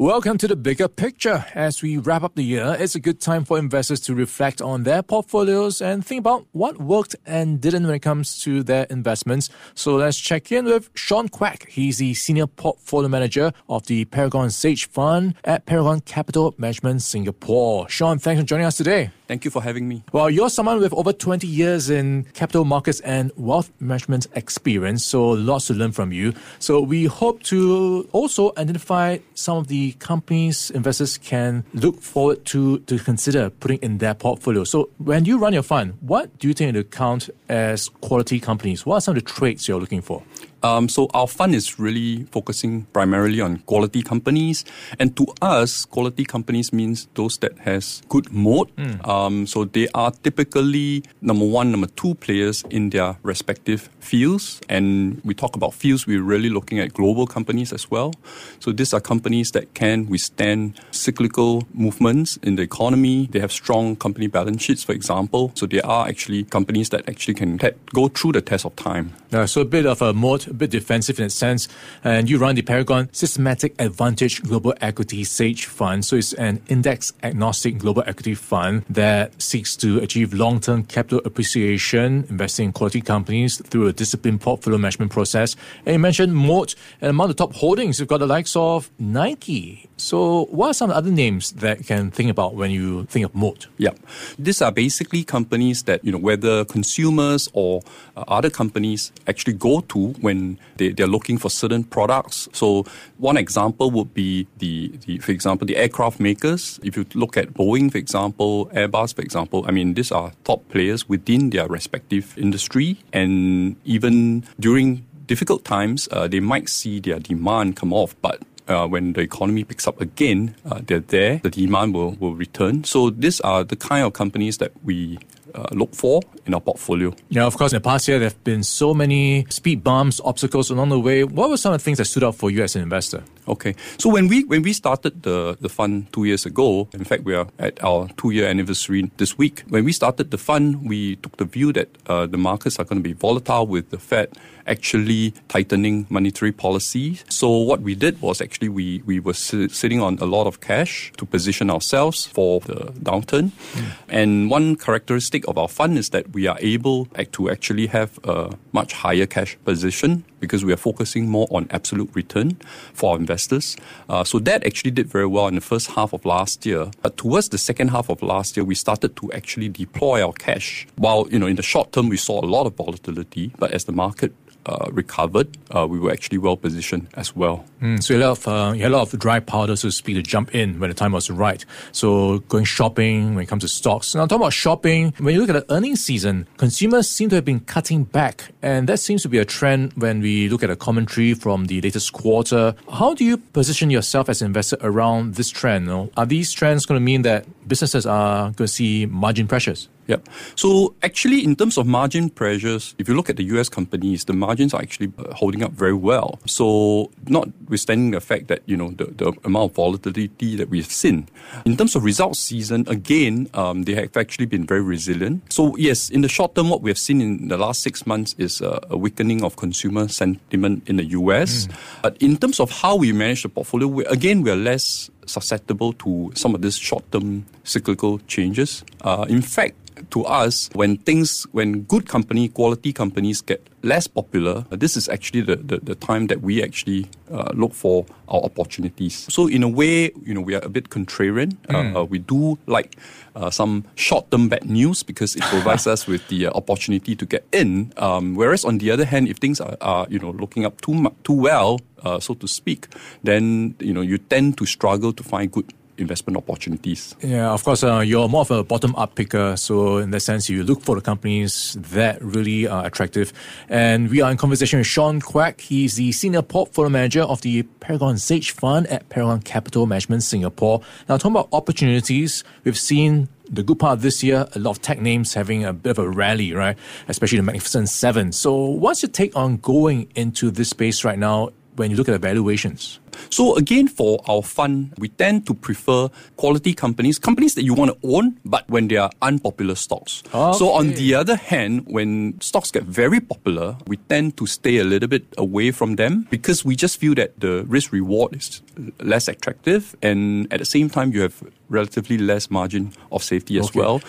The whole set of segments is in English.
Welcome to the bigger picture. As we wrap up the year, it's a good time for investors to reflect on their portfolios and think about what worked and didn't when it comes to their investments. So let's check in with Sean Quek. He's the senior portfolio manager of the Paragon Sage Fund at Paragon Capital Management Singapore. Sean, thanks for joining us today. Thank you for having me. Well, you're someone with over 20 years in capital markets and wealth management experience, so lots to learn from you. So we hope to also identify some of the companies investors can look forward to to consider putting in their portfolio. So when you run your fund, what do you take into account as quality companies? What are some of the traits you're looking for? Um, so our fund is really focusing primarily on quality companies, and to us, quality companies means those that has good moat. Mm. Um, so they are typically number one, number two players in their respective fields. And we talk about fields, we're really looking at global companies as well. So these are companies that can withstand cyclical movements in the economy. They have strong company balance sheets, for example. So they are actually companies that actually can go through the test of time. Uh, so a bit of a moat a bit defensive in a sense. And you run the Paragon Systematic Advantage Global Equity SAGE Fund. So it's an index agnostic global equity fund that seeks to achieve long term capital appreciation, investing in quality companies through a disciplined portfolio management process. And you mentioned Moat, and among the top holdings, you've got the likes of Nike. So, what are some other names that you can think about when you think of Moat? Yeah, these are basically companies that, you know, whether consumers or uh, other companies actually go to when when they, they're looking for certain products. So one example would be the, the, for example, the aircraft makers. If you look at Boeing, for example, Airbus, for example, I mean, these are top players within their respective industry. And even during difficult times, uh, they might see their demand come off, but uh, when the economy picks up again, uh, they're there, the demand will, will return. So these are the kind of companies that we uh, look for in our portfolio. Yeah, of course, in the past year, there have been so many speed bumps, obstacles along the way. What were some of the things that stood out for you as an investor? Okay, so when we when we started the the fund two years ago, in fact, we are at our two year anniversary this week. When we started the fund, we took the view that uh, the markets are going to be volatile with the Fed actually tightening monetary policy. So what we did was actually we we were sitting on a lot of cash to position ourselves for the downturn. Mm. And one characteristic of our fund is that we are able to actually have a much higher cash position because we are focusing more on absolute return for our investors. Uh, so that actually did very well in the first half of last year. But towards the second half of last year, we started to actually deploy our cash. While, you know, in the short term, we saw a lot of volatility, but as the market uh, recovered, uh, we were actually well positioned as well. Mm, so you had, of, uh, you had, a lot of dry powder, so to speak, to jump in when the time was right. So going shopping when it comes to stocks. Now, talking about shopping, when you look at the earnings season, consumers seem to have been cutting back, and that seems to be a trend when we look at a commentary from the latest quarter. How do you position yourself as an investor around this trend? You know? Are these trends going to mean that businesses are going to see margin pressures? Yep. So actually, in terms of margin pressures, if you look at the US companies, the margins are actually uh, holding up very well. So notwithstanding the fact that, you know, the, the amount of volatility that we've seen. In terms of results season, again, um, they have actually been very resilient. So yes, in the short term, what we have seen in the last six months is a, a weakening of consumer sentiment in the US. Mm. But in terms of how we manage the portfolio, we, again, we are less susceptible to some of these short-term cyclical changes. Uh, in fact, to us, when things, when good company, quality companies get less popular, this is actually the, the, the time that we actually uh, look for our opportunities. So in a way, you know, we are a bit contrarian. Mm. Uh, we do like uh, some short-term bad news because it provides us with the uh, opportunity to get in. Um, whereas on the other hand, if things are, are you know looking up too too well, uh, so to speak, then you know you tend to struggle to find good investment opportunities. Yeah, of course, uh, you're more of a bottom up picker. So, in that sense, you look for the companies that really are attractive. And we are in conversation with Sean Quek. He's the senior portfolio manager of the Paragon Sage Fund at Paragon Capital Management Singapore. Now, talking about opportunities, we've seen the good part this year, a lot of tech names having a bit of a rally, right? Especially the Magnificent Seven. So, what's your take on going into this space right now when you look at the valuations? So again, for our fund, we tend to prefer quality companies, companies that you want to own, but when they are unpopular stocks. Okay. So on the other hand, when stocks get very popular, we tend to stay a little bit away from them because we just feel that the risk reward is less attractive, and at the same time, you have relatively less margin of safety as Okay. well.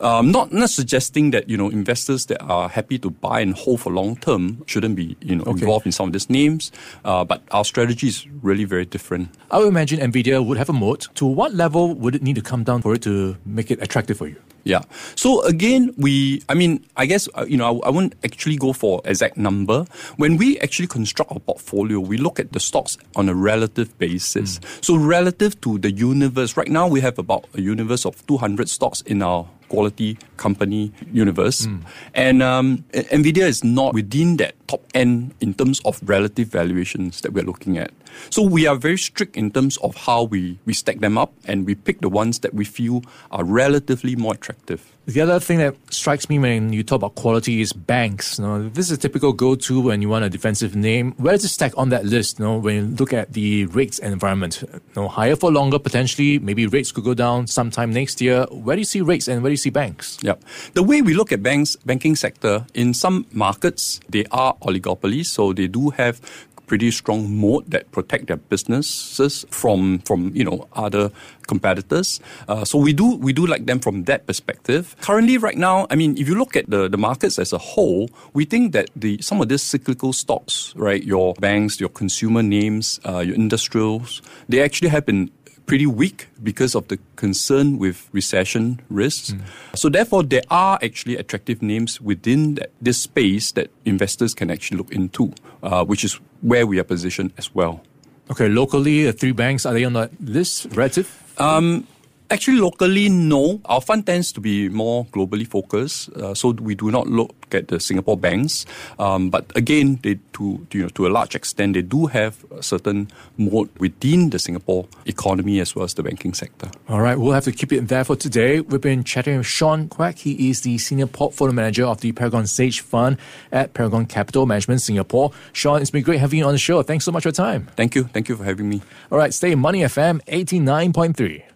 Um, not not suggesting that you know investors that are happy to buy and hold for long term shouldn't be you know Okay. involved in some of these names, uh, but our strategy is really very different. I would imagine Nvidia would have a moat. To what level would it need to come down for it to make it attractive for you? Yeah. So again, we, I mean, I guess, uh, you know, I, I won't actually go for exact number. When we actually construct our portfolio, we look at the stocks on a relative basis. So relative to the universe, right now we have about a universe of 200 stocks in our quality company universe. And um, NVIDIA is not within that top end in terms of relative valuations that we're looking at. So we are very strict in terms of how we, we stack them up and we pick the ones that we feel are relatively more attractive. The other thing that strikes me when you talk about quality is banks. You know, this is a typical go-to when you want a defensive name. Where does it stack on that list? You know, when you look at the rates and environment, you know, higher for longer potentially. Maybe rates could go down sometime next year. Where do you see rates and where do you see banks? Yeah. The way we look at banks, banking sector, in some markets, they are oligopolies, so they do have pretty strong moat that protect their businesses from, from you know, other competitors. Uh, so we do, we do like them from that perspective. Currently, right now, I mean, if you look at the, the markets as a whole, we think that the, some of these cyclical stocks, right, your banks, your consumer names, uh, your industrials, they actually have been pretty weak because of the concern with recession risks. So therefore, there are actually attractive names within that, this space that investors can actually look into, uh, which is where we are positioned as well. Okay, locally, the three banks, are they on that list relative? Um, actually, locally, no. Our fund tends to be more globally focused, uh, so we do not look at the Singapore banks. Um, but again, they to you know to a large extent, they do have a certain moat within the Singapore economy as well as the banking sector. All right, we'll have to keep it there for today. We've been chatting with Sean Quek. He is the Senior Portfolio Manager of the Paragon Sage Fund at Paragon Capital Management Singapore. Sean, it's been great having you on the show. Thanks so much for your time. Thank you, thank you for having me. All right, stay Money FM 89.3.